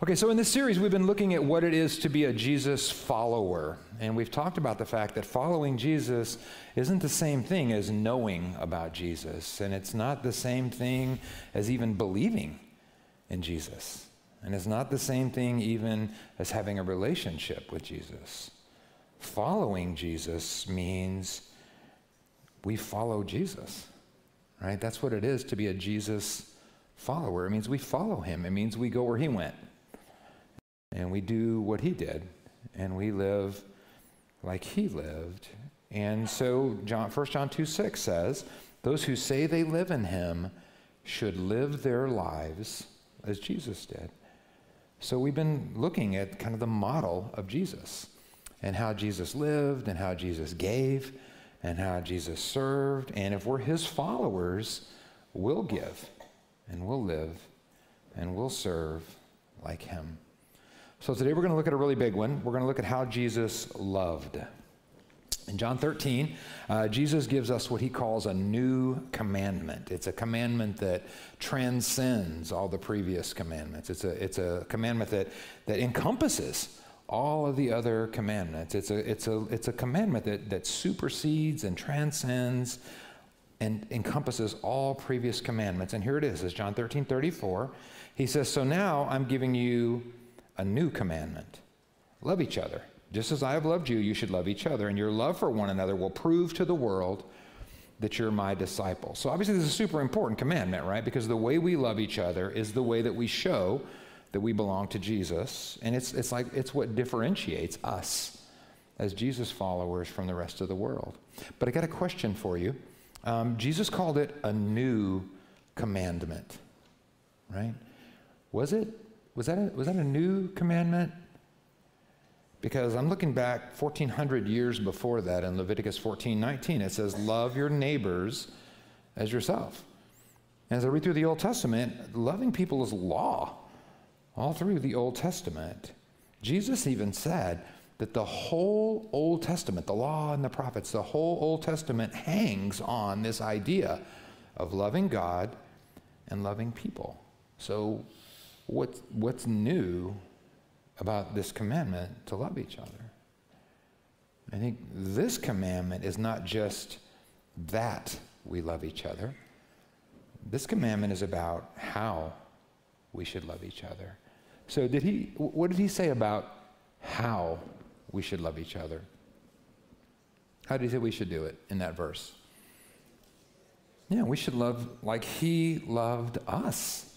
Okay, so in this series, we've been looking at what it is to be a Jesus follower. And we've talked about the fact that following Jesus isn't the same thing as knowing about Jesus. And it's not the same thing as even believing in Jesus. And it's not the same thing even as having a relationship with Jesus. Following Jesus means we follow Jesus, right? That's what it is to be a Jesus follower. It means we follow him, it means we go where he went. And we do what he did, and we live like he lived. And so John, 1 John 2 6 says, Those who say they live in him should live their lives as Jesus did. So we've been looking at kind of the model of Jesus and how Jesus lived and how Jesus gave and how Jesus served. And if we're his followers, we'll give and we'll live and we'll serve like him. So today we're going to look at a really big one. We're going to look at how Jesus loved. In John 13, uh, Jesus gives us what he calls a new commandment. It's a commandment that transcends all the previous commandments. It's a, it's a commandment that, that encompasses all of the other commandments. It's a, it's a, it's a commandment that, that supersedes and transcends and encompasses all previous commandments. And here it is, it's John 13, 34. He says, So now I'm giving you a new commandment love each other. Just as I have loved you, you should love each other. And your love for one another will prove to the world that you're my disciple. So obviously, this is a super important commandment, right? Because the way we love each other is the way that we show that we belong to Jesus. And it's, it's like it's what differentiates us as Jesus followers from the rest of the world. But I got a question for you. Um, Jesus called it a new commandment, right? Was it? Was that a, was that a new commandment? Because I'm looking back 1400 years before that in Leviticus 14 19, it says, Love your neighbors as yourself. And as I read through the Old Testament, loving people is law all through the Old Testament. Jesus even said that the whole Old Testament, the law and the prophets, the whole Old Testament hangs on this idea of loving God and loving people. So, what's, what's new about this commandment to love each other? I think this commandment is not just that we love each other. This commandment is about how we should love each other. So, did he, what did he say about how we should love each other? How did he say we should do it in that verse? Yeah, we should love like he loved us.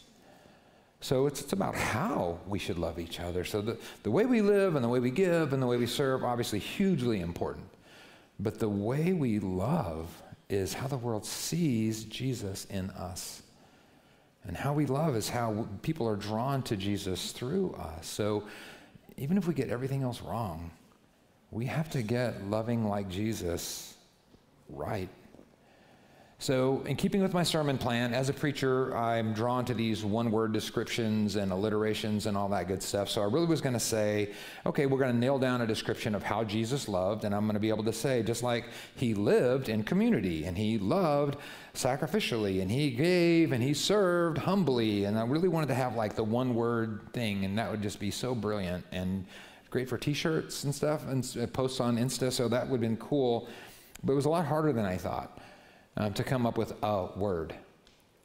So it's, it's about how we should love each other. So the, the way we live and the way we give and the way we serve, obviously hugely important. But the way we love is how the world sees Jesus in us. And how we love is how people are drawn to Jesus through us. So even if we get everything else wrong, we have to get loving like Jesus right. So, in keeping with my sermon plan, as a preacher, I'm drawn to these one word descriptions and alliterations and all that good stuff. So, I really was going to say, okay, we're going to nail down a description of how Jesus loved, and I'm going to be able to say, just like he lived in community and he loved sacrificially and he gave and he served humbly. And I really wanted to have like the one word thing, and that would just be so brilliant and great for t shirts and stuff and uh, posts on Insta. So, that would have been cool. But it was a lot harder than I thought um, to come up with a word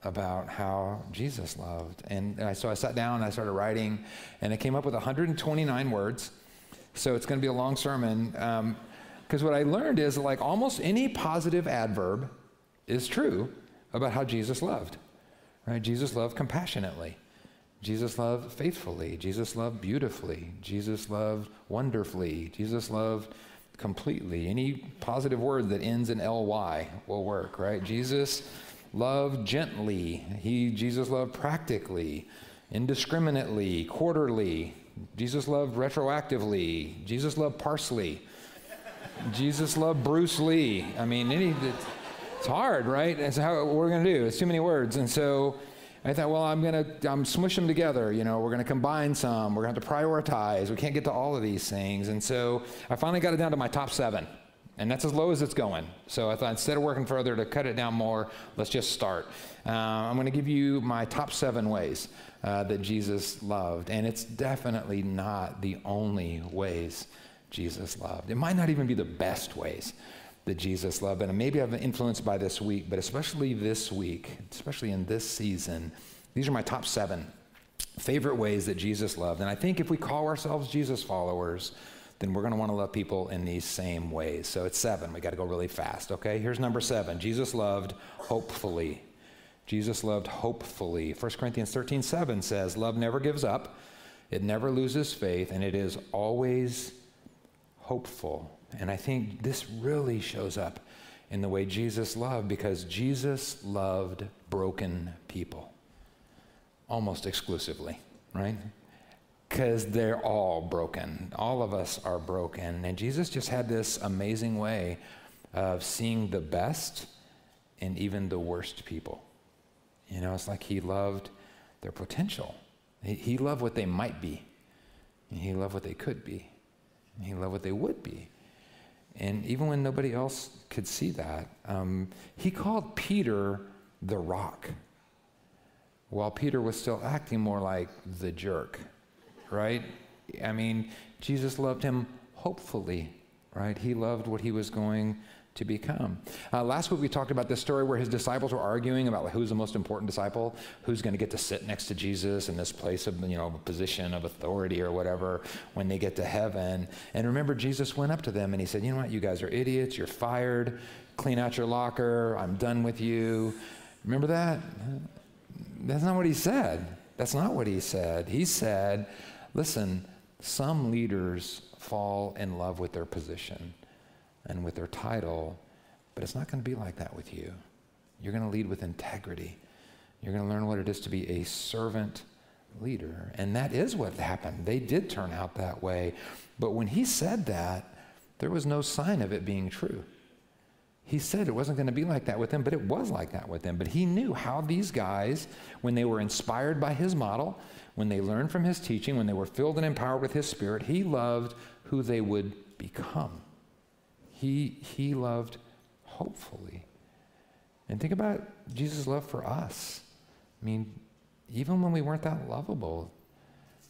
about how Jesus loved. And I, so I sat down and I started writing, and I came up with 129 words. So it's going to be a long sermon. Because um, what I learned is like almost any positive adverb is true about how Jesus loved. Right? Jesus loved compassionately. Jesus loved faithfully. Jesus loved beautifully. Jesus loved wonderfully. Jesus loved completely. Any positive word that ends in ly will work, right? Jesus loved gently. He Jesus loved practically, indiscriminately, quarterly. Jesus loved retroactively. Jesus loved parsley. Jesus loved Bruce Lee. I mean, any it's hard, right? That's how we're going to do. It's too many words, and so I thought, well, I'm going to um, smush them together. You know, we're going to combine some. We're going to have to prioritize. We can't get to all of these things. And so I finally got it down to my top seven. And that's as low as it's going. So I thought instead of working further to cut it down more, let's just start. Uh, I'm going to give you my top seven ways uh, that Jesus loved. And it's definitely not the only ways Jesus loved. It might not even be the best ways that Jesus loved. And maybe I've been influenced by this week, but especially this week, especially in this season, these are my top seven favorite ways that Jesus loved. And I think if we call ourselves Jesus followers, then we're going to want to love people in these same ways. So it's seven. We got to go really fast, okay? Here's number seven Jesus loved hopefully. Jesus loved hopefully. 1 Corinthians 13 7 says, Love never gives up, it never loses faith, and it is always hopeful. And I think this really shows up in the way Jesus loved because Jesus loved broken people almost exclusively, right? Because they're all broken. All of us are broken. And Jesus just had this amazing way of seeing the best in even the worst people. You know, it's like he loved their potential. He, he loved what they might be. And he loved what they could be. And he loved what they would be. And even when nobody else could see that, um, he called Peter the rock while Peter was still acting more like the jerk, right? I mean, Jesus loved him hopefully, right? He loved what he was going to become. Uh, last week we talked about this story where his disciples were arguing about like, who's the most important disciple, who's going to get to sit next to Jesus in this place of you know position of authority or whatever when they get to heaven. And remember, Jesus went up to them and he said, "You know what? You guys are idiots. You're fired. Clean out your locker. I'm done with you." Remember that? That's not what he said. That's not what he said. He said, "Listen, some leaders fall in love with their position." And with their title, but it's not going to be like that with you. You're going to lead with integrity. You're going to learn what it is to be a servant leader. And that is what happened. They did turn out that way. But when he said that, there was no sign of it being true. He said it wasn't going to be like that with them, but it was like that with them. But he knew how these guys, when they were inspired by his model, when they learned from his teaching, when they were filled and empowered with his spirit, he loved who they would become. He, he loved hopefully. And think about Jesus' love for us. I mean, even when we weren't that lovable,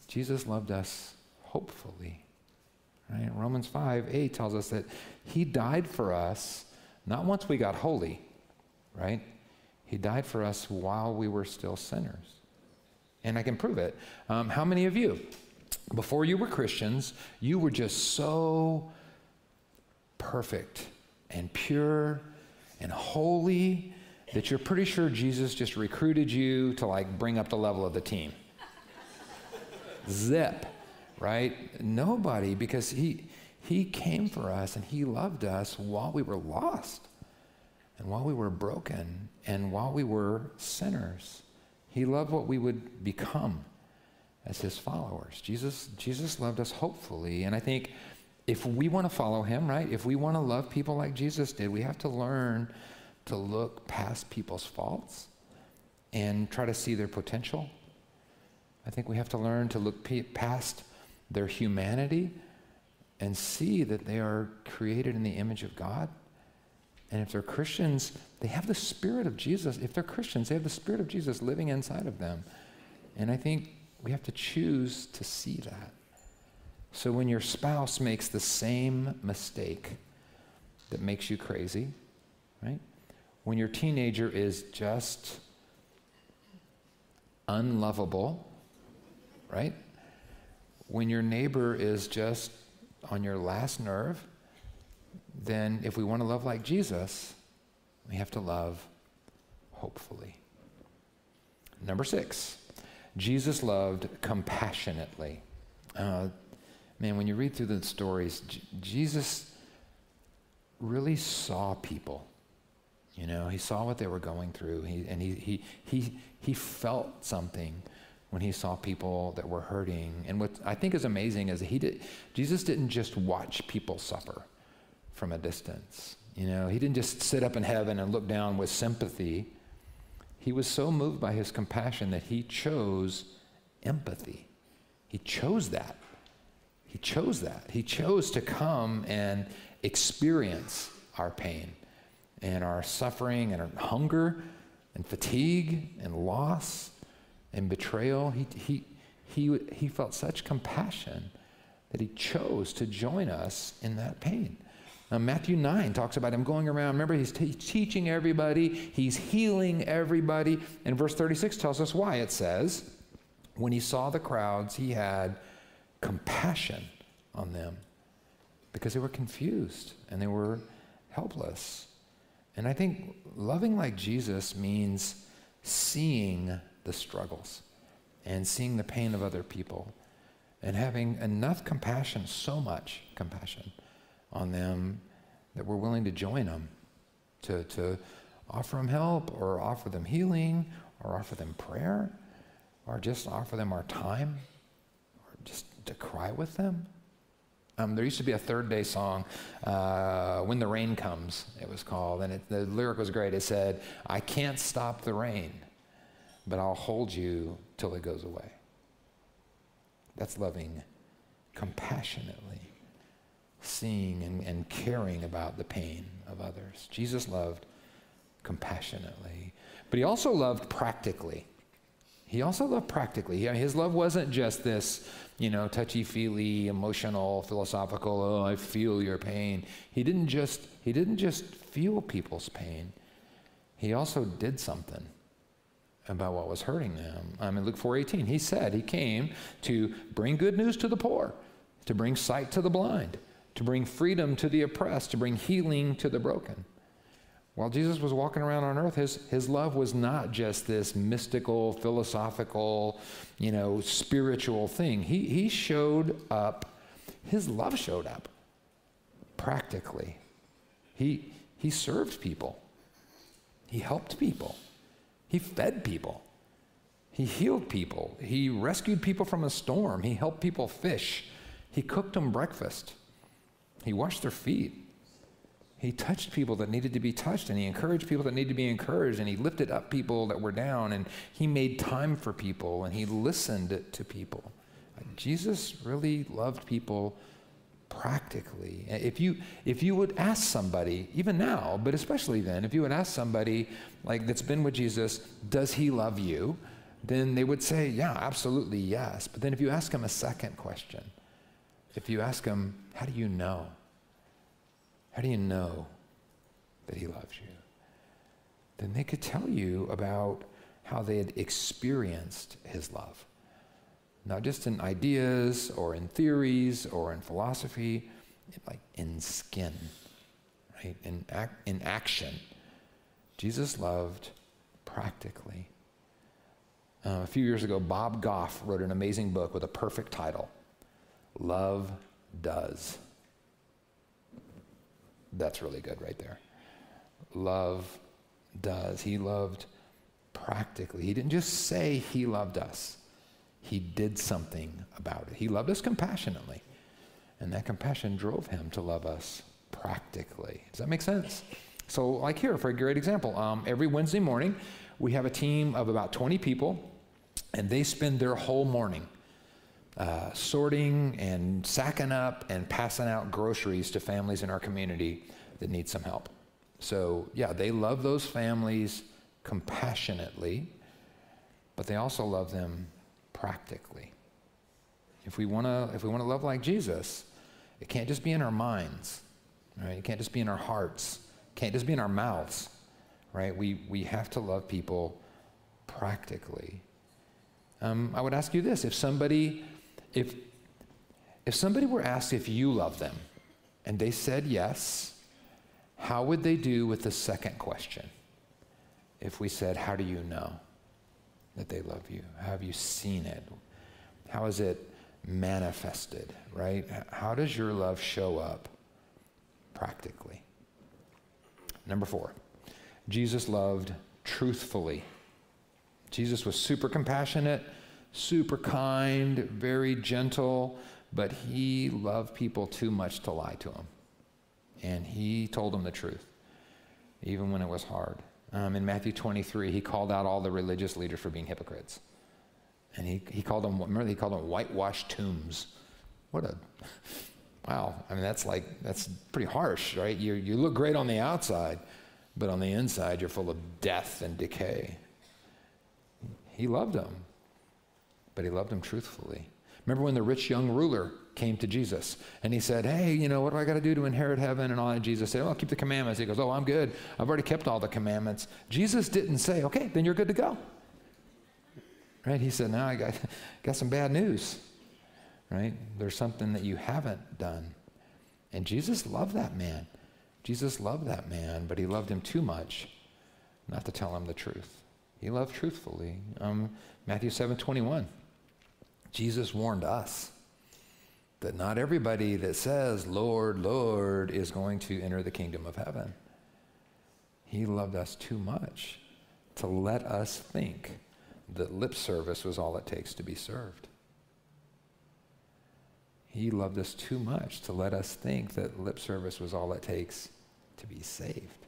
Jesus loved us hopefully. Right? Romans 5 8 tells us that he died for us not once we got holy, right? He died for us while we were still sinners. And I can prove it. Um, how many of you, before you were Christians, you were just so perfect and pure and holy that you're pretty sure Jesus just recruited you to like bring up the level of the team. Zip, right? Nobody, because he, he came for us and he loved us while we were lost and while we were broken and while we were sinners. He loved what we would become as his followers. Jesus, Jesus loved us hopefully. And I think if we want to follow him, right? If we want to love people like Jesus did, we have to learn to look past people's faults and try to see their potential. I think we have to learn to look past their humanity and see that they are created in the image of God. And if they're Christians, they have the Spirit of Jesus. If they're Christians, they have the Spirit of Jesus living inside of them. And I think we have to choose to see that. So when your spouse makes the same mistake that makes you crazy, right? When your teenager is just unlovable, right? When your neighbor is just on your last nerve, then if we want to love like Jesus, we have to love hopefully. Number six, Jesus loved compassionately. Uh, man, when you read through the stories, J- Jesus really saw people. You know, he saw what they were going through, he, and he, he, he, he felt something when he saw people that were hurting. And what I think is amazing is he did, Jesus didn't just watch people suffer from a distance. You know, he didn't just sit up in heaven and look down with sympathy. He was so moved by his compassion that he chose empathy. He chose that. He chose that. He chose to come and, experience our pain and our suffering and our hunger and fatigue and loss and betrayal. He, he, he, he felt such compassion that he chose to join us in that pain. Now, Matthew 9 talks about him going around. Remember, he's t- teaching everybody, he's healing everybody. And verse 36 tells us why. It says, When he saw the crowds, he had compassion on them because they were confused and they were helpless. And I think loving like Jesus means seeing the struggles and seeing the pain of other people and having enough compassion, so much compassion on them that we're willing to join them, to, to offer them help or offer them healing or offer them prayer or just offer them our time just to cry with them. Um, there used to be a third day song, uh, When the Rain Comes, it was called, and it, the lyric was great. It said, I can't stop the rain, but I'll hold you till it goes away. That's loving compassionately, seeing and, and caring about the pain of others. Jesus loved compassionately, but he also loved practically. He also loved practically. His love wasn't just this, you know, touchy feely, emotional, philosophical, oh, I feel your pain. He didn't just he didn't just feel people's pain. He also did something about what was hurting them. I mean, Luke 4:18, he said he came to bring good news to the poor, to bring sight to the blind, to bring freedom to the oppressed, to bring healing to the broken. While Jesus was walking around on earth, his, his love was not just this mystical, philosophical, you know, spiritual thing. He, he showed up, his love showed up practically. He, he served people, he helped people. He fed people. He healed people. He rescued people from a storm. He helped people fish. He cooked them breakfast. He washed their feet. He touched people that needed to be touched, and he encouraged people that needed to be encouraged, and he lifted up people that were down, and he made time for people, and he listened to people. Jesus really loved people practically. If you, if you would ask somebody, even now, but especially then, if you would ask somebody like that's been with Jesus, does he love you? Then they would say, yeah, absolutely, yes. But then if you ask them a second question, if you ask them, how do you know? How do you know that he loves you? Then they could tell you about how they had experienced his love not just in ideas or in theories or in philosophy, like in skin, right? In, ac- in action. Jesus loved practically. Uh, a few years ago, Bob Goff wrote an amazing book with a perfect title Love Does. That's really good right there. Love does. He loved practically. He didn't just say he loved us, he did something about it. He loved us compassionately. And that compassion drove him to love us practically. Does that make sense? So, like here, for a great example, um, every Wednesday morning, we have a team of about 20 people, and they spend their whole morning uh, sorting and sacking up and passing out groceries to families in our community that need some help. So, yeah, they love those families compassionately, but they also love them practically. If we want to if we want to love like Jesus, it can't just be in our minds, right? It can't just be in our hearts. It can't just be in our mouths, right? We we have to love people practically. Um, I would ask you this: if somebody, if if somebody were asked if you love them, and they said yes, how would they do with the second question? If we said, "How do you know?" that they love you? How have you seen it? How is it manifested, right? How does your love show up practically? Number four, Jesus loved truthfully. Jesus was super compassionate, super kind, very gentle, but he loved people too much to lie to them. And he told them the truth, even when it was hard. Um, in Matthew 23, he called out all the religious leaders for being hypocrites. And he, he called them, remember, he called them whitewashed tombs. What a, Wow, I mean, that's like, that's pretty harsh, right? You, you look great on the outside, but on the inside, you're full of death and decay. He loved him, but he loved him truthfully. Remember when the rich young ruler came to Jesus and he said, Hey, you know, what do I got to do to inherit heaven and all that? Jesus said, Oh, I'll keep the commandments. He goes, Oh, I'm good. I've already kept all the commandments. Jesus didn't say, Okay, then you're good to go. Right? He said, Now I got, got some bad news. Right? There's something that you haven't done. And Jesus loved that man. Jesus loved that man, but he loved him too much not to tell him the truth. He loved truthfully. Um, Matthew 7 21. Jesus warned us that not everybody that says, Lord, Lord, is going to enter the kingdom of heaven. He loved us too much to let us think that lip service was all it takes to be served. He loved us too much to let us think that lip service was all it takes to be saved.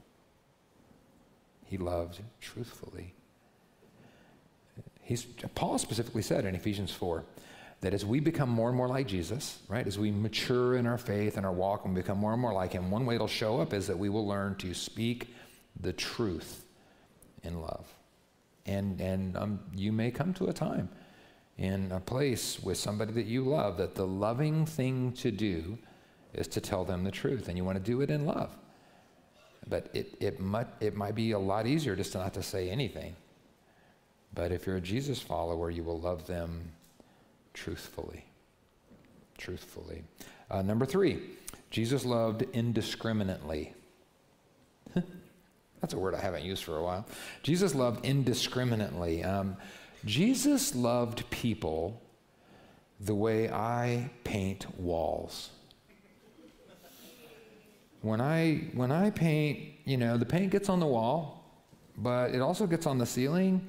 He loved truthfully. He's, Paul specifically said in Ephesians 4 that as we become more and more like Jesus, right, as we mature in our faith and our walk and become more and more like Him, one way it'll show up is that we will learn to speak the truth in love. And, and um, you may come to a time in a place with somebody that you love that the loving thing to do is to tell them the truth, and you want to do it in love. But it, it, might, it might be a lot easier just not to say anything. But if you're a Jesus follower, you will love them truthfully. Truthfully. Uh, number three, Jesus loved indiscriminately. That's a word I haven't used for a while. Jesus loved indiscriminately. Um, Jesus loved people the way I paint walls. When I, when I paint, you know, the paint gets on the wall, but it also gets on the ceiling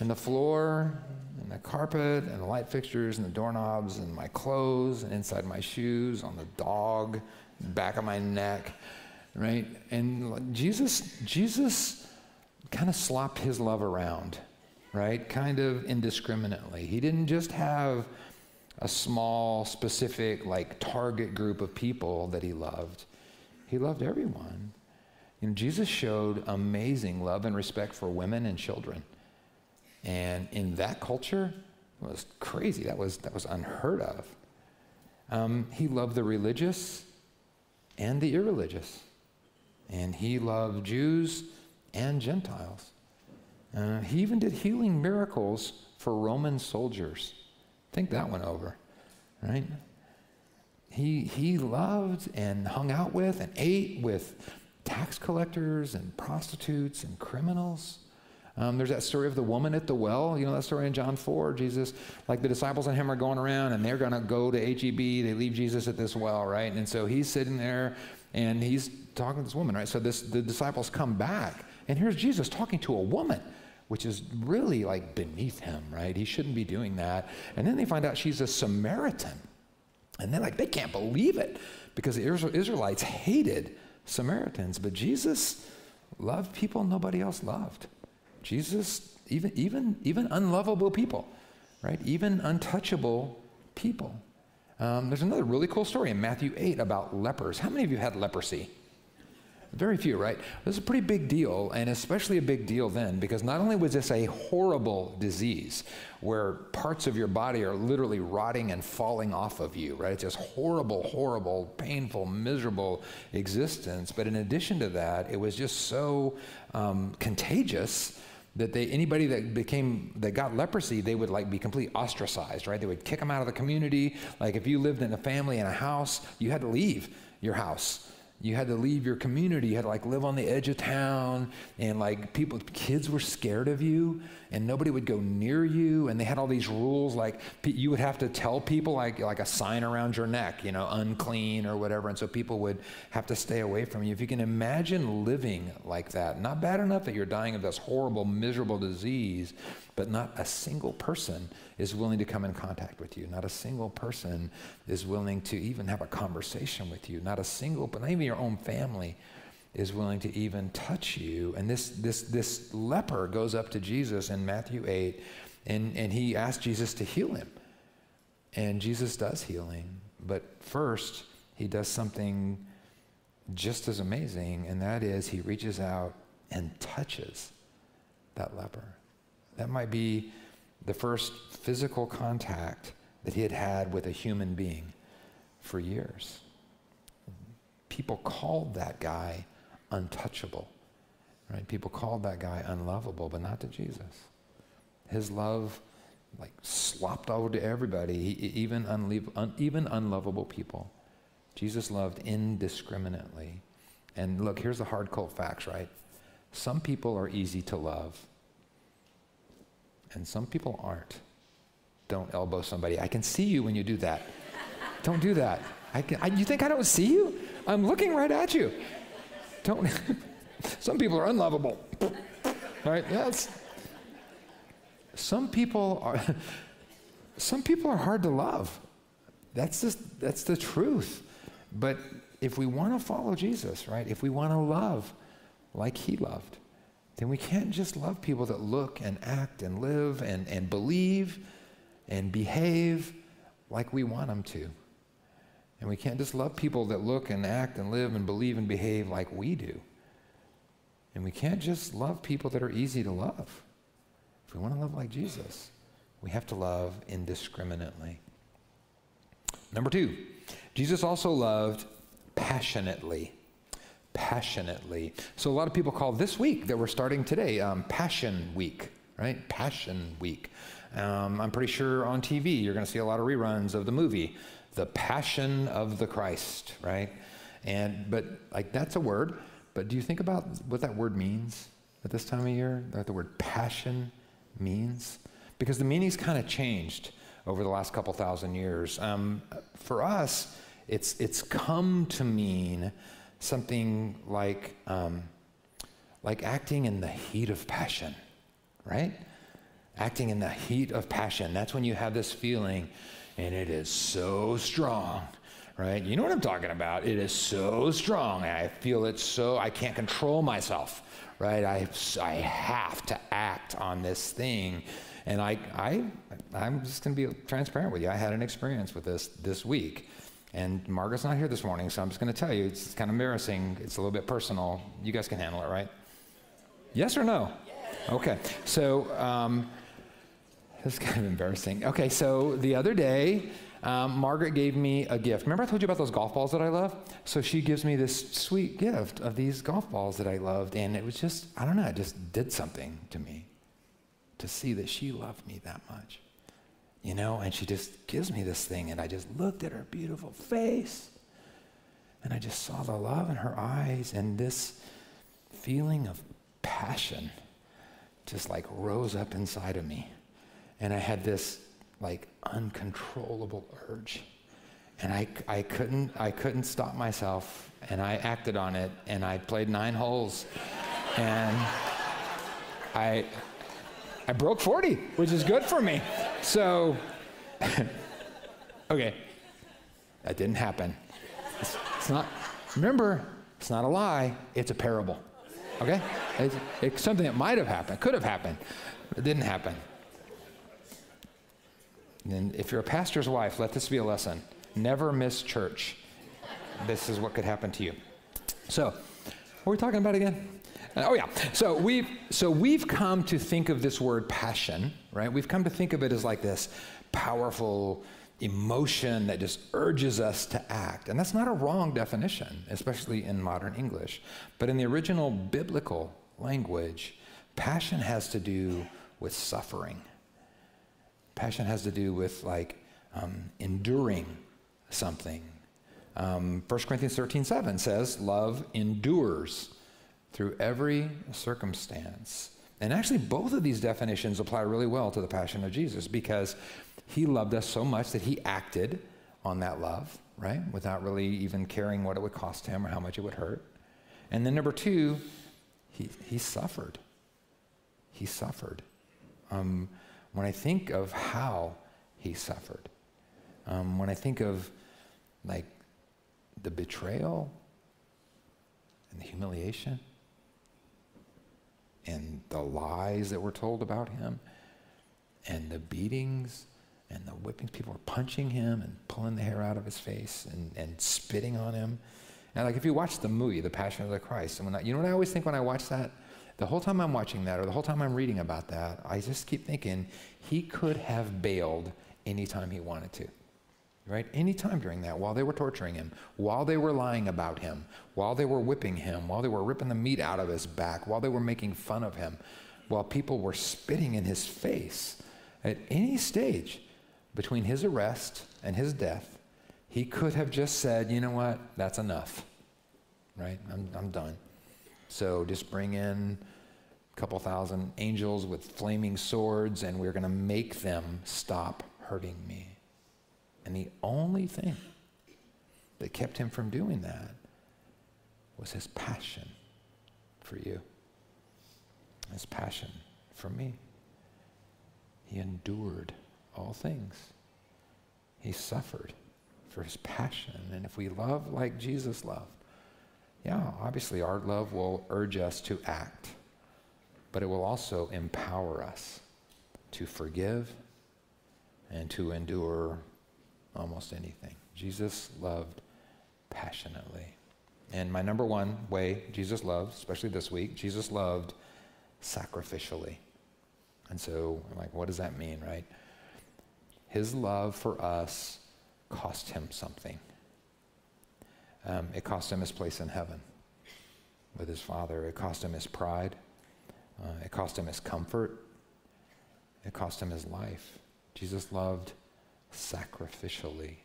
and the floor and the carpet and the light fixtures and the doorknobs and my clothes and inside my shoes, on the dog, back of my neck, right? And Jesus, Jesus kind of slopped his love around, right? Kind of indiscriminately. He didn't just have a small, specific, like target group of people that he loved. He loved everyone. Know, Jesus showed amazing love and respect for women and children. And in that culture, it was crazy. That was, that was unheard of. Um, he loved the religious and the irreligious. And he loved Jews and Gentiles. Uh, he even did healing miracles for Roman soldiers. Think that one over, right? He, he loved and hung out with and ate with tax collectors and prostitutes and criminals. Um, there's that story of the woman at the well. You know that story in John 4? Jesus, like the disciples and him are going around and they're going to go to HEB. They leave Jesus at this well, right? And so he's sitting there and he's talking to this woman, right? So this, the disciples come back and here's Jesus talking to a woman, which is really like beneath him, right? He shouldn't be doing that. And then they find out she's a Samaritan. And they're like, they can't believe it because the Israelites hated Samaritans. But Jesus loved people nobody else loved. Jesus, even, even, even unlovable people, right? Even untouchable people. Um, there's another really cool story in Matthew 8 about lepers. How many of you had leprosy? Very few, right? This is a pretty big deal, and especially a big deal then, because not only was this a horrible disease where parts of your body are literally rotting and falling off of you, right? It's just horrible, horrible, painful, miserable existence. But in addition to that, it was just so um, contagious that they anybody that became that got leprosy they would like be completely ostracized right? They would kick them out of the community. Like if you lived in a family in a house you had to leave your house you had to leave your community. You had to like live on the edge of town and like people kids were scared of you and nobody would go near you and they had all these rules like you would have to tell people like like a sign around your neck you know unclean or whatever and so people would have to stay away from you. If you can imagine living like that not bad enough that you're dying of this horrible miserable disease but not a single person is willing to come in contact with you not a single person is willing to even have a conversation with you not a single but not even your own family is willing to even touch you. And this, this, this leper goes up to Jesus in Matthew 8, and, and he asks Jesus to heal him. And Jesus does heal him. But first, he does something just as amazing, and that is he reaches out and touches that leper. That might be the first physical contact that he had had with a human being for years. People called that guy untouchable, right? People called that guy unlovable, but not to Jesus. His love, like, slopped over to everybody, even, unle- un- even unlovable people. Jesus loved indiscriminately. And look, here's the hard cold facts, right? Some people are easy to love, and some people aren't. Don't elbow somebody. I can see you when you do that. don't do that. I can, I, you think I don't see you? I'm looking right at you. Don't. some people are unlovable. right? Yes. Some people are. some people are hard to love. That's just that's the truth. But if we want to follow Jesus, right? If we want to love like he loved, then we can't just love people that look and act and live and, and believe and behave like we want them to. And we can't just love people that look and act and live and believe and behave like we do. And we can't just love people that are easy to love. If we want to love like Jesus, we have to love indiscriminately. Number two, Jesus also loved passionately passionately. So a lot of people call this week that we're starting today um, Passion Week, right? Passion Week. Um, I'm pretty sure on TV you're going to see a lot of reruns of the movie, The Passion of the Christ, right? And but like that's a word. But do you think about what that word means at this time of year? That the word passion means, because the meaning's kind of changed over the last couple thousand years. Um, for us, it's it's come to mean something like, um, like acting in the heat of passion, right? Acting in the heat of passion. That's when you have this feeling, and it is so strong, right? You know what I'm talking about. It is so strong. I feel it so, I can't control myself, right? I, I have to act on this thing. And I, I, I'm just going to be transparent with you. I had an experience with this this week. And Margaret's not here this morning, so I'm just going to tell you it's kind of embarrassing. It's a little bit personal. You guys can handle it, right? Yes or no? Okay. So um, this kind of embarrassing. Okay, so the other day, um, Margaret gave me a gift. Remember I told you about those golf balls that I love? So she gives me this sweet gift of these golf balls that I loved, and it was just, I don't know, it just did something to me to see that she loved me that much you know, and she just gives me this thing, and I just looked at her beautiful face, and I just saw the love in her eyes, and this feeling of passion just like rose up inside of me. And I had this like uncontrollable urge. And I, I, couldn't, I couldn't stop myself, and I acted on it, and I played nine holes. and I, I broke 40, which is good for me. So, okay, that didn't happen. It's, it's, not, remember, it's not a lie, it's a parable. Okay? It's, it's something that might have happened, could have happened, it didn't happen. And if you're a pastor's wife, let this be a lesson. Never miss church. This is what could happen to you. So, what are we talking about again? Oh yeah. So we've so we've come to think of this word passion, right? We've come to think of it as like this powerful emotion that just urges us to act. And that's not a wrong definition, especially in modern English. But in the original biblical language, passion has to do with suffering. Passion has to do with like um, enduring something. Um, 1 Corinthians 13 7 says, Love endures through every circumstance. And actually, both of these definitions apply really well to the passion of Jesus because he loved us so much that he acted on that love, right? Without really even caring what it would cost him or how much it would hurt. And then, number two, he, he suffered. He suffered. Um, when I think of how he suffered, um, when I think of like the betrayal and the humiliation, and the lies that were told about him and the beatings and the whippings. People were punching him and pulling the hair out of his face and, and spitting on him. And like if you watch the movie, The Passion of the Christ, and when I, you know what I always think when I watch that? The whole time I'm watching that, or the whole time I'm reading about that, I just keep thinking he could have bailed anytime he wanted to. Right? Anytime during that, while they were torturing him, while they were lying about him, while they were whipping him, while they were ripping the meat out of his back, while they were making fun of him, while people were spitting in his face, at any stage between his arrest and his death, he could have just said, you know what, that's enough. Right? I'm, I'm done. So just bring in a couple thousand angels with flaming swords, and we're going to make them stop hurting me. And the only thing that kept him from doing that was his passion for you, his passion for me. He endured all things. He suffered for his passion. And if we love like Jesus loved, yeah, obviously our love will urge us to act, but it will also empower us to forgive and to endure almost anything. Jesus loved passionately. And my number one way Jesus loved, especially this week, Jesus loved sacrificially. And so I'm like, what does that mean, right? His love for us cost him something. Um, it cost him his place in heaven with his Father. It cost him his pride. Uh, it cost him his comfort. It cost him his life. Jesus loved sacrificially.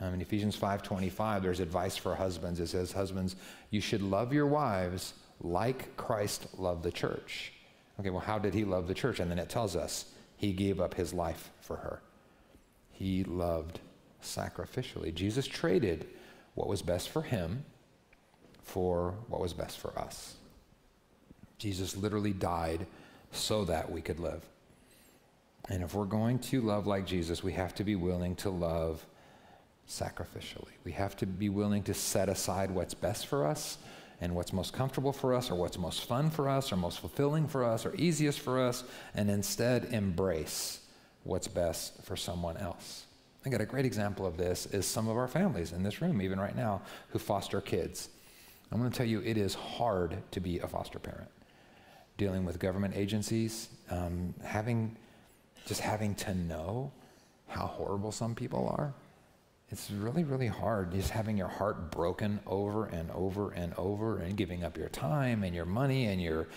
Um, in Ephesians 5:25, there's advice for husbands. It says, "Husbands, you should love your wives like Christ loved the church." Okay, well, how did he love the church? And then it tells us he gave up his life for her. He loved sacrificially. Jesus traded what was best for him for what was best for us. Jesus literally died so that we could live. And if we're going to love like Jesus, we have to be willing to love sacrificially. We have to be willing to set aside what's best for us and what's most comfortable for us or what's most fun for us or most fulfilling for us or easiest for us and instead embrace what's best for someone else. I got a great example of this is some of our families in this room, even right now, who foster kids. I'm going to tell you, it is hard to be a foster parent. Dealing with government agencies, um, having just having to know how horrible some people are. It's really, really hard just having your heart broken over and over and over and giving up your time and your money and your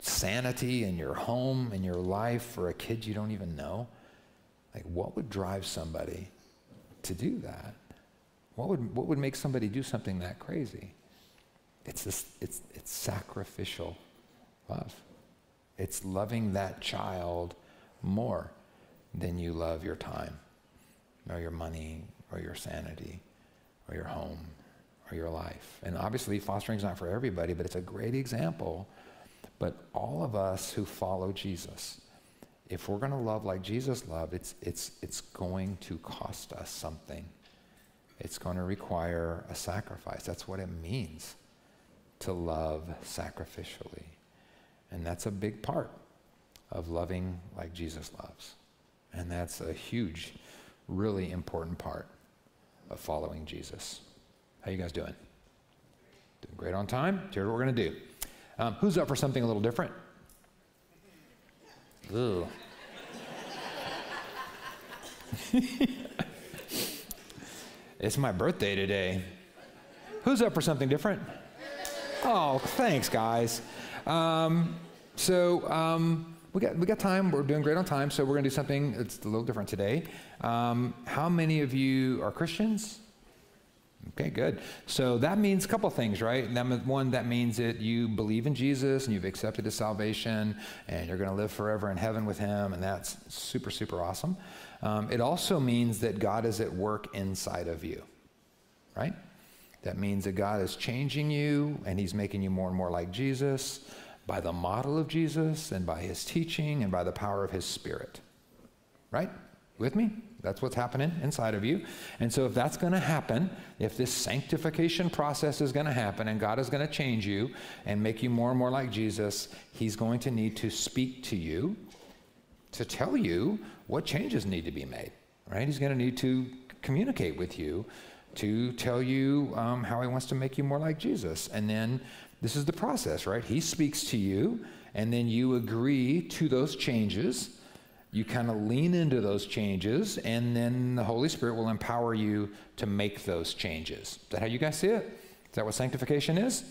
sanity and your home and your life for a kid you don't even know. Like, what would drive somebody to do that? What would, what would make somebody do something that crazy? It's, this, it's, it's sacrificial love. It's loving that child more than you love your time or your money or your sanity or your home or your life. And obviously, fostering is not for everybody, but it's a great example. But all of us who follow Jesus, if we're going to love like Jesus loved, it's, it's, it's going to cost us something. It's going to require a sacrifice. That's what it means to love sacrificially. And that's a big part of loving like Jesus loves. And that's a huge, really important part of following Jesus. How you guys doing? Doing great on time? Here's what we're going to do. Um, who's up for something a little different? Ooh. it's my birthday today. Who's up for something different? Oh, thanks, guys. Um, so, um, we got, we got time. We're doing great on time, so we're going to do something that's a little different today. Um, how many of you are Christians? Okay, good. So that means a couple things, right? One, that means that you believe in Jesus and you've accepted his salvation and you're going to live forever in heaven with him, and that's super, super awesome. Um, it also means that God is at work inside of you, right? That means that God is changing you and he's making you more and more like Jesus by the model of Jesus and by his teaching and by the power of his spirit. Right? With me? That's what's happening inside of you. And so, if that's going to happen, if this sanctification process is going to happen and God is going to change you and make you more and more like Jesus, He's going to need to speak to you to tell you what changes need to be made, right? He's going to need to communicate with you to tell you um, how he wants to make you more like Jesus. And then this is the process, right? He speaks to you, and then you agree to those changes. You kind of lean into those changes, and then the Holy Spirit will empower you to make those changes. Is that how you guys see it? Is that what sanctification is?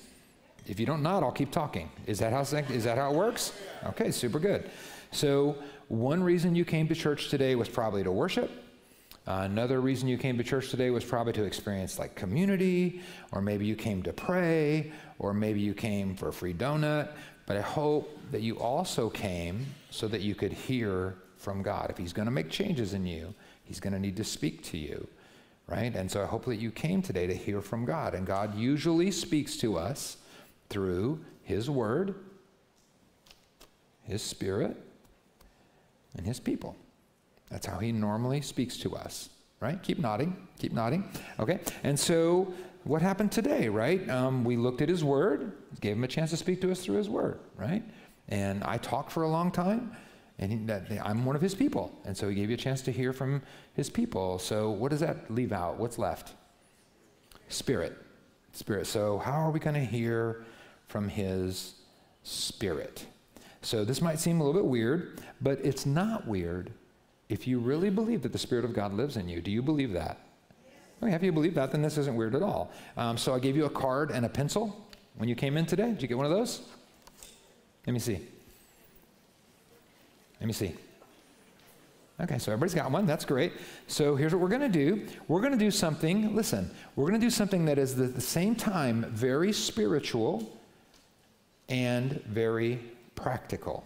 If you don't nod, I'll keep talking. Is that how is that how it works? Okay, super good. So one reason you came to church today was probably to worship. Uh, another reason you came to church today was probably to experience like community, or maybe you came to pray, or maybe you came for a free donut. But I hope that you also came so that you could hear from God. If He's going to make changes in you, He's going to need to speak to you, right? And so I hope that you came today to hear from God. And God usually speaks to us through His Word, His Spirit, and His people. That's how He normally speaks to us, right? Keep nodding, keep nodding. Okay? And so what happened today, right? Um, we looked at His Word, gave Him a chance to speak to us through His Word, right? And I talked for a long time. And he, that, I'm one of his people. And so he gave you a chance to hear from his people. So what does that leave out? What's left? Spirit. Spirit. So how are we going to hear from his spirit. So this might seem a little bit weird, but it's not weird if you really believe that the Spirit of God lives in you. Do you believe that? Okay, if you believe that, then this isn't weird at all. Um, so I gave you a card and a pencil when you came in today. Did you get one of those? Let me see. Let me see. Okay, so everybody's got one. That's great. So here's what we're going to do. We're going to do something, listen, we're going to do something that is at the same time very spiritual and very practical.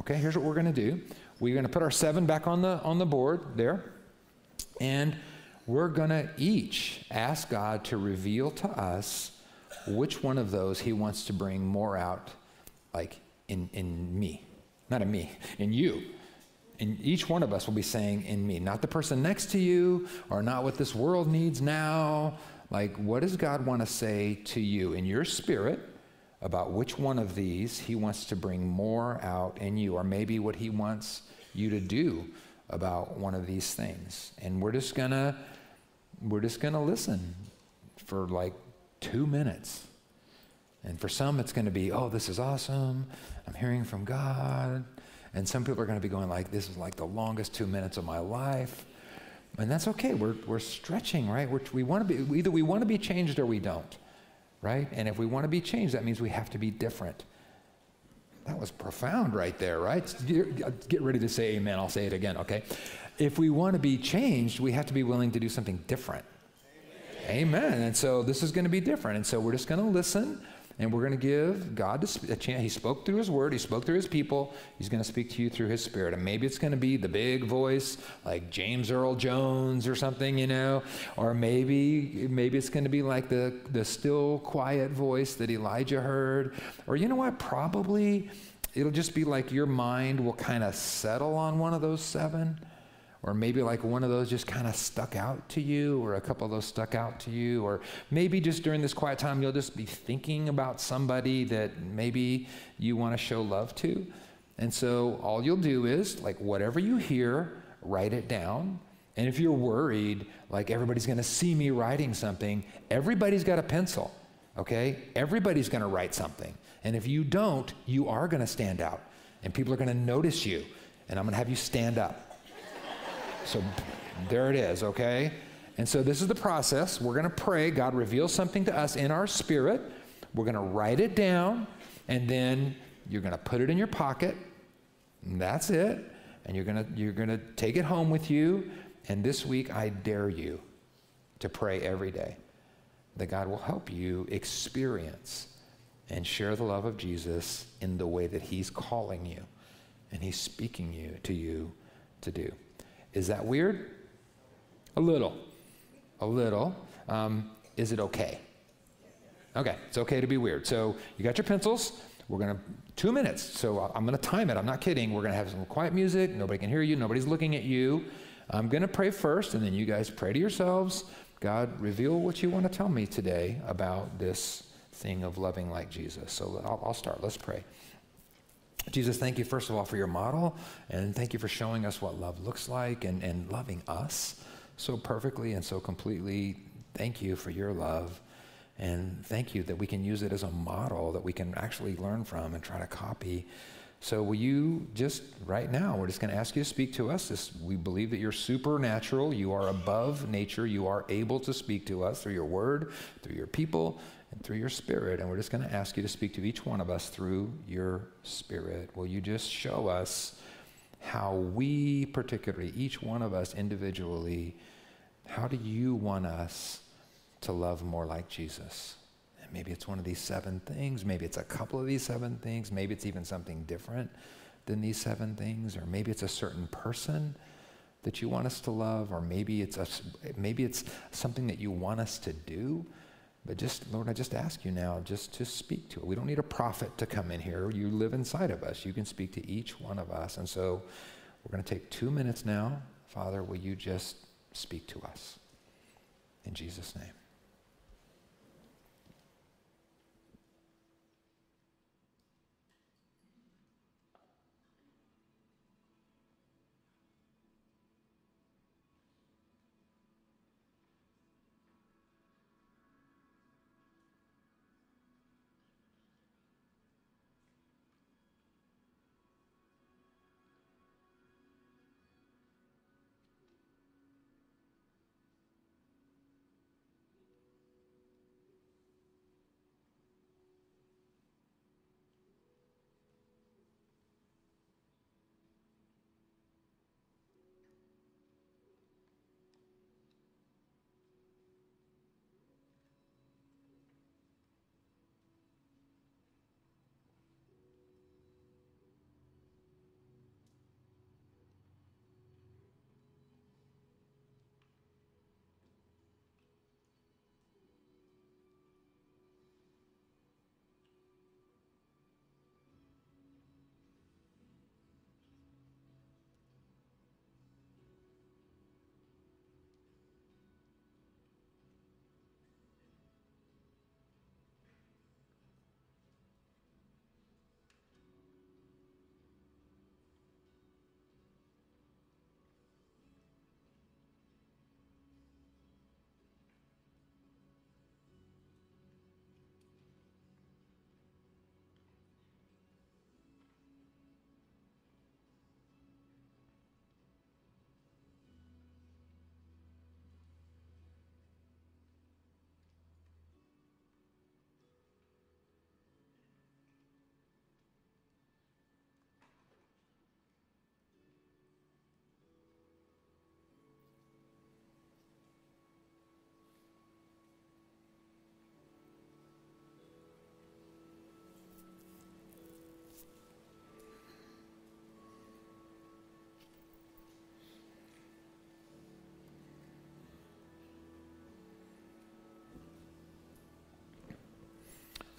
Okay, here's what we're going to do. We're going to put our seven back on the on the board there, and we're going to each ask God to reveal to us which one of those He wants to bring more out, like in in me, not in me, in you. And each one of us will be saying in me, not the person next to you, or not what this world needs now. Like, what does God want to say to you in your spirit? About which one of these he wants to bring more out in you, or maybe what he wants you to do about one of these things. And we're just gonna we're just gonna listen for like two minutes. And for some it's gonna be, oh, this is awesome. I'm hearing from God. And some people are gonna be going like, this is like the longest two minutes of my life. And that's okay. We're, we're stretching, right? We're, we want to be, either we want to be changed or we don't right? And if we want to be changed, that means we have to be different. That was profound right there, right? Get ready to say amen. I'll say it again, okay? If we want to be changed, we have to be willing to do something different. Amen. amen. And so this is going to be different. And so we're just going to listen and we're going to give God a chance. He spoke through His Word, He spoke through His people. He's going to speak to you through His Spirit. And maybe it's going to be the big voice like James Earl Jones or something, you know, or maybe maybe it's going to be like the, the still quiet voice that Elijah heard. Or you know what? Probably it'll just be like your mind will kind of settle on one of those seven or maybe like one of those just kind of stuck out to you, or a couple of those stuck out to you, or maybe just during this quiet time, you'll just be thinking about somebody that maybe you want to show love to. And so all you'll do is, like, whatever you hear, write it down. And if you're worried, like everybody's going to see me writing something, everybody's got a pencil, okay? Everybody's going to write something. And if you don't, you are going to stand out. And people are going to notice you. And I'm going to have you stand up. So there it is, okay? And so this is the process. We're going to pray. God reveals something to us in our spirit. We're going to write it down, and then you're going to put it in your pocket. And that's it. And you're going to you're going to take it home with you. And this week, I dare you to pray every day that God will help you experience and share the love of Jesus in the way that He's calling you and He's speaking you to you to do. Is that weird? A little. A little. Um, is it okay? Okay, it's okay to be weird. So you got your pencils. We're to, two minutes. So I'm to time it. I'm not kidding. We're to have some quiet music. Nobody can hear you. Nobody's looking at you. I'm to pray first, and then you guys pray to yourselves. God, reveal what you want to tell me today about this thing of loving like Jesus. So I'll, I'll start. Let's pray. Jesus, thank you, first of all, for your model, and thank you for showing us what love looks like and, and loving us. so perfectly and so completely. Thank you for your love. And thank you that we can use it as a model that we can actually learn from and try to copy. So, will you just right now, we're just going to ask you to speak to us. This, we believe that you're supernatural. You are above nature. You are able to speak to us through your word, through your people, and through your spirit. And we're just going to ask you to speak to each one of us through your spirit. Will you just show us how we, particularly, each one of us individually, how do you want us to love more like Jesus? And maybe it's one of these seven things. Maybe it's a couple of these seven things. Maybe it's even something different than these seven things. Or maybe it's a certain person that you want us to love. Or maybe it's, a, maybe it's something that you want us to do. But just, Lord, I just ask you now, just to speak to it. We don't need a prophet to come in here. You live inside of us. You can speak to each one of us. And so we're going to take two minutes now. Father, will you just speak to us? In Jesus' name.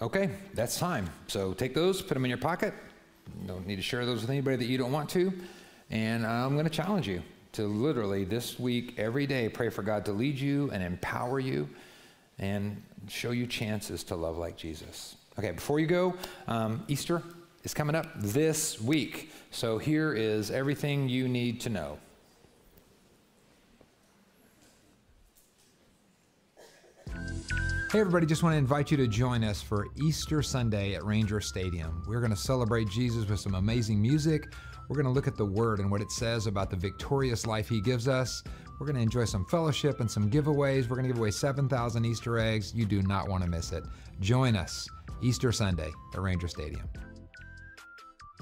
Okay, that's time. So take those, put them in your pocket. Don't need to share those with anybody that you don't want to. And I'm going to challenge you to literally this week, every day, pray for God to lead you and empower you and show you chances to love like Jesus. Okay, before you go, um, Easter is coming up this week. So here is everything you need to know. Hey, everybody, just want to invite you to join us for Easter Sunday at Ranger Stadium. We're going to celebrate Jesus with some amazing music. We're going to look at the Word and what it says about the victorious life He gives us. We're going to enjoy some fellowship and some giveaways. We're going to give away 7,000 Easter eggs. You do not want to miss it. Join us Easter Sunday at Ranger Stadium.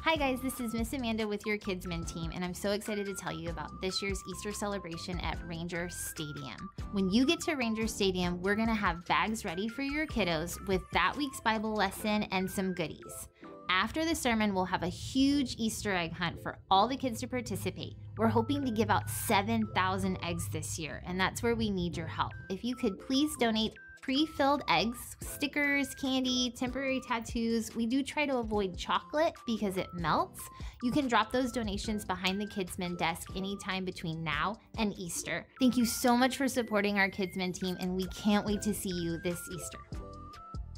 Hi, guys, this is Miss Amanda with your Kidsmen team, and I'm so excited to tell you about this year's Easter celebration at Ranger Stadium. When you get to Ranger Stadium, we're to have bags ready for your kiddos with that week's Bible lesson and some goodies. After the sermon, we'll have a huge Easter egg hunt for all the kids to participate. We're hoping to give out 7,000 eggs this year, and that's where we need your help. If you could please donate pre-filled eggs, stickers, candy, temporary tattoos. We do try to avoid chocolate because it melts. You can drop those donations behind the Kidsmen desk anytime between now and Easter. Thank you so much for supporting our Kidsmen team and we can't wait to see you this Easter.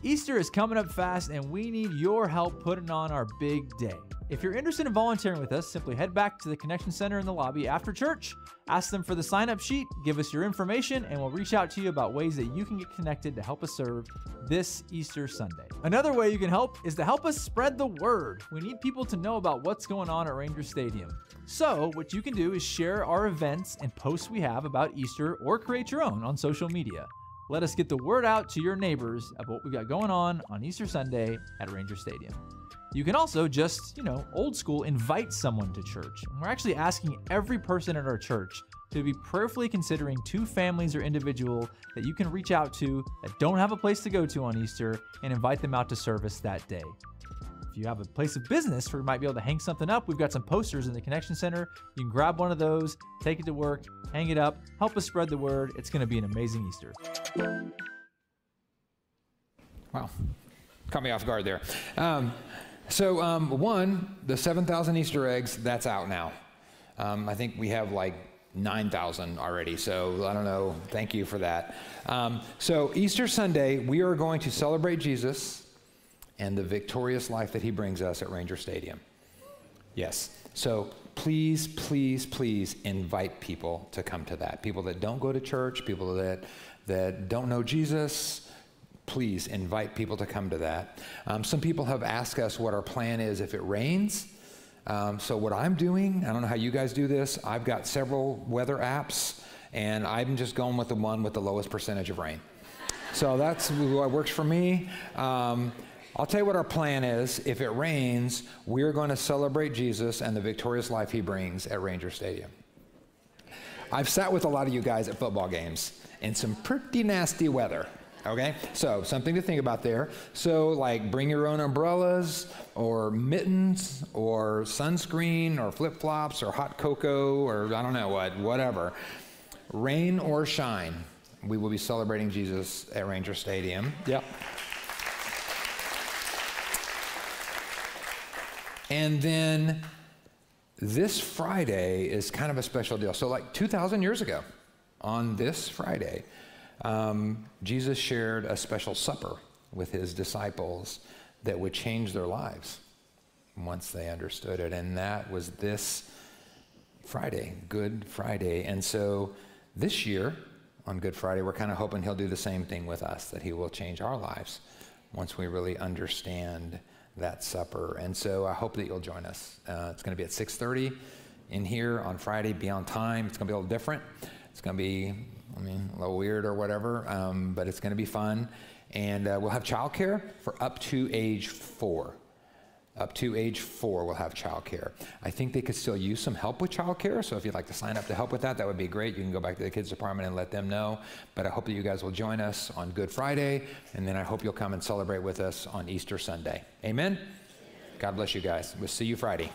Easter is coming up fast and we need your help putting on our big day. If you're interested in volunteering with us, simply head back to the Connection Center in the lobby after church, ask them for the sign up sheet, give us your information, and we'll reach out to you about ways that you can get connected to help us serve this Easter Sunday. Another way you can help is to help us spread the word. We need people to know about what's going on at Ranger Stadium. So, what you can do is share our events and posts we have about Easter or create your own on social media. Let us get the word out to your neighbors about what we've got going on on Easter Sunday at Ranger Stadium. You can also just, you know, old school, invite someone to church. And we're actually asking every person at our church to be prayerfully considering two families or individual that you can reach out to that don't have a place to go to on Easter and invite them out to service that day. If you have a place of business where you might be able to hang something up, we've got some posters in the Connection Center. You can grab one of those, take it to work, hang it up, help us spread the word. It's going to be an amazing Easter. Wow. Caught me off guard there. Um, so, um, one, the 7,000 Easter eggs, that's out now. Um, I think we have like 9,000 already, so I don't know. Thank you for that. Um, so, Easter Sunday, we are going to celebrate Jesus and the victorious life that he brings us at Ranger Stadium. Yes. So, please, please, please invite people to come to that. People that don't go to church, people that, that don't know Jesus please invite people to come to that. Um, some people have asked us what our plan is if it rains. Um, so, what I'm doing, I don't know how you guys do this, I've got several weather apps, and I'm just going with the one with the lowest percentage of rain. So, that's what works for me. Um, I'll tell you what our plan is. If it rains, we're going to celebrate Jesus and the victorious life he brings at Ranger Stadium. I've sat with a lot of you guys at football games in some pretty nasty weather. Okay, so something to think about there. So, like, bring your own umbrellas or mittens or sunscreen or flip flops or hot cocoa or I don't know what, whatever. Rain or shine, we will be celebrating Jesus at Ranger Stadium. Yep. And then this Friday is kind of a special deal. So, like 2,000 years ago, on this Friday, um, Jesus shared a special supper with his disciples that would change their lives once they understood it. And that was this Friday, Good Friday. And so this year, on Good Friday, we're kind of hoping he'll do the same thing with us, that he will change our lives once we really understand that supper. And so I hope that you'll join us. Uh, it's going to be at 6:30 in here on Friday. Be on time. It's going to be a little different. It's going to be, I mean, a little weird or whatever, um, but it's going to be fun. And uh, we'll have childcare for up to age four. Up to age four, we'll have childcare. I think they could still use some help with childcare, so if you'd like to sign up to help with that, that would be great. You can go back to the kids department and let them know. But I hope that you guys will join us on Good Friday, and then I hope you'll come and celebrate with us on Easter Sunday. Amen? God bless you guys. We'll see you Friday.